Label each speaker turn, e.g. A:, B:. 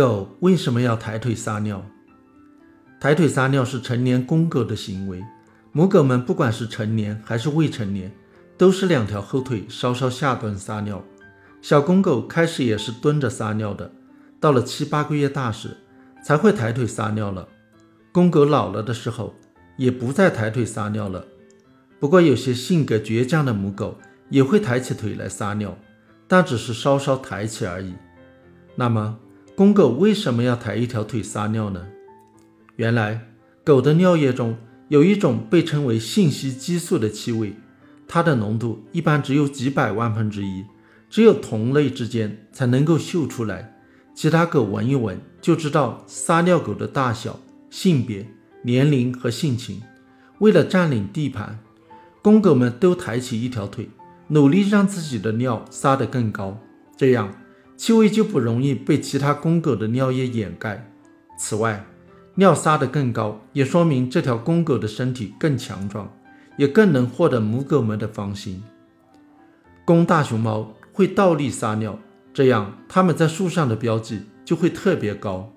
A: 狗为什么要抬腿撒尿？抬腿撒尿是成年公狗的行为。母狗们不管是成年还是未成年，都是两条后腿稍稍下蹲撒尿。小公狗开始也是蹲着撒尿的，到了七八个月大时，才会抬腿撒尿了。公狗老了的时候，也不再抬腿撒尿了。不过有些性格倔强的母狗也会抬起腿来撒尿，但只是稍稍抬起而已。那么，公狗为什么要抬一条腿撒尿呢？原来，狗的尿液中有一种被称为信息激素的气味，它的浓度一般只有几百万分之一，只有同类之间才能够嗅出来。其他狗闻一闻就知道撒尿狗的大小、性别、年龄和性情。为了占领地盘，公狗们都抬起一条腿，努力让自己的尿撒得更高，这样。气味就不容易被其他公狗的尿液掩盖。此外，尿撒得更高，也说明这条公狗的身体更强壮，也更能获得母狗们的芳心。公大熊猫会倒立撒尿，这样它们在树上的标记就会特别高。